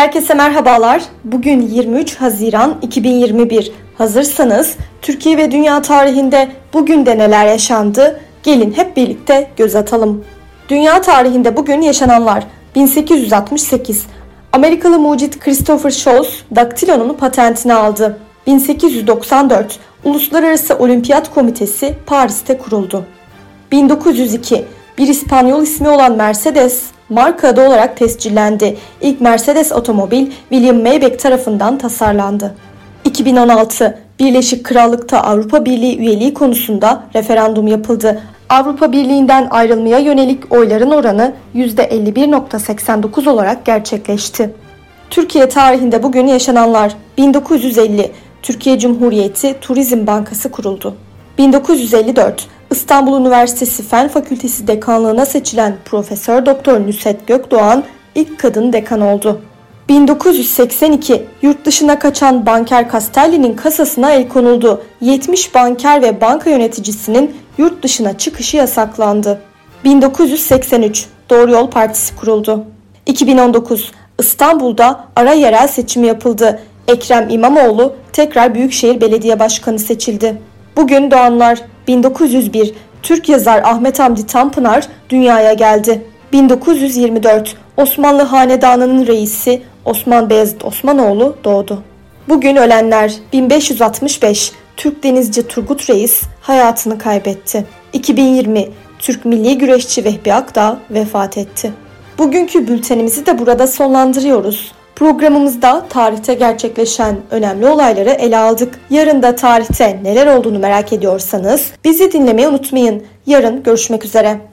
Herkese merhabalar. Bugün 23 Haziran 2021. Hazırsanız Türkiye ve dünya tarihinde bugün de neler yaşandı? Gelin hep birlikte göz atalım. Dünya tarihinde bugün yaşananlar 1868 Amerikalı mucit Christopher Scholz daktilonun patentini aldı. 1894 Uluslararası Olimpiyat Komitesi Paris'te kuruldu. 1902 bir İspanyol ismi olan Mercedes marka adı olarak tescillendi. İlk Mercedes otomobil William Maybach tarafından tasarlandı. 2016 Birleşik Krallık'ta Avrupa Birliği üyeliği konusunda referandum yapıldı. Avrupa Birliği'nden ayrılmaya yönelik oyların oranı %51.89 olarak gerçekleşti. Türkiye tarihinde bugün yaşananlar 1950 Türkiye Cumhuriyeti Turizm Bankası kuruldu. 1954 İstanbul Üniversitesi Fen Fakültesi dekanlığına seçilen Profesör Doktor Nüset Gökdoğan ilk kadın dekan oldu. 1982 yurt dışına kaçan banker Castelli'nin kasasına el konuldu. 70 banker ve banka yöneticisinin yurt dışına çıkışı yasaklandı. 1983 Doğru Yol Partisi kuruldu. 2019 İstanbul'da ara yerel seçim yapıldı. Ekrem İmamoğlu tekrar Büyükşehir Belediye Başkanı seçildi. Bugün doğanlar 1901 Türk yazar Ahmet Hamdi Tanpınar dünyaya geldi. 1924 Osmanlı Hanedanı'nın reisi Osman Beyazıt Osmanoğlu doğdu. Bugün ölenler 1565 Türk denizci Turgut Reis hayatını kaybetti. 2020 Türk milli güreşçi Vehbi Akdağ vefat etti. Bugünkü bültenimizi de burada sonlandırıyoruz. Programımızda tarihte gerçekleşen önemli olayları ele aldık. Yarın da tarihte neler olduğunu merak ediyorsanız bizi dinlemeyi unutmayın. Yarın görüşmek üzere.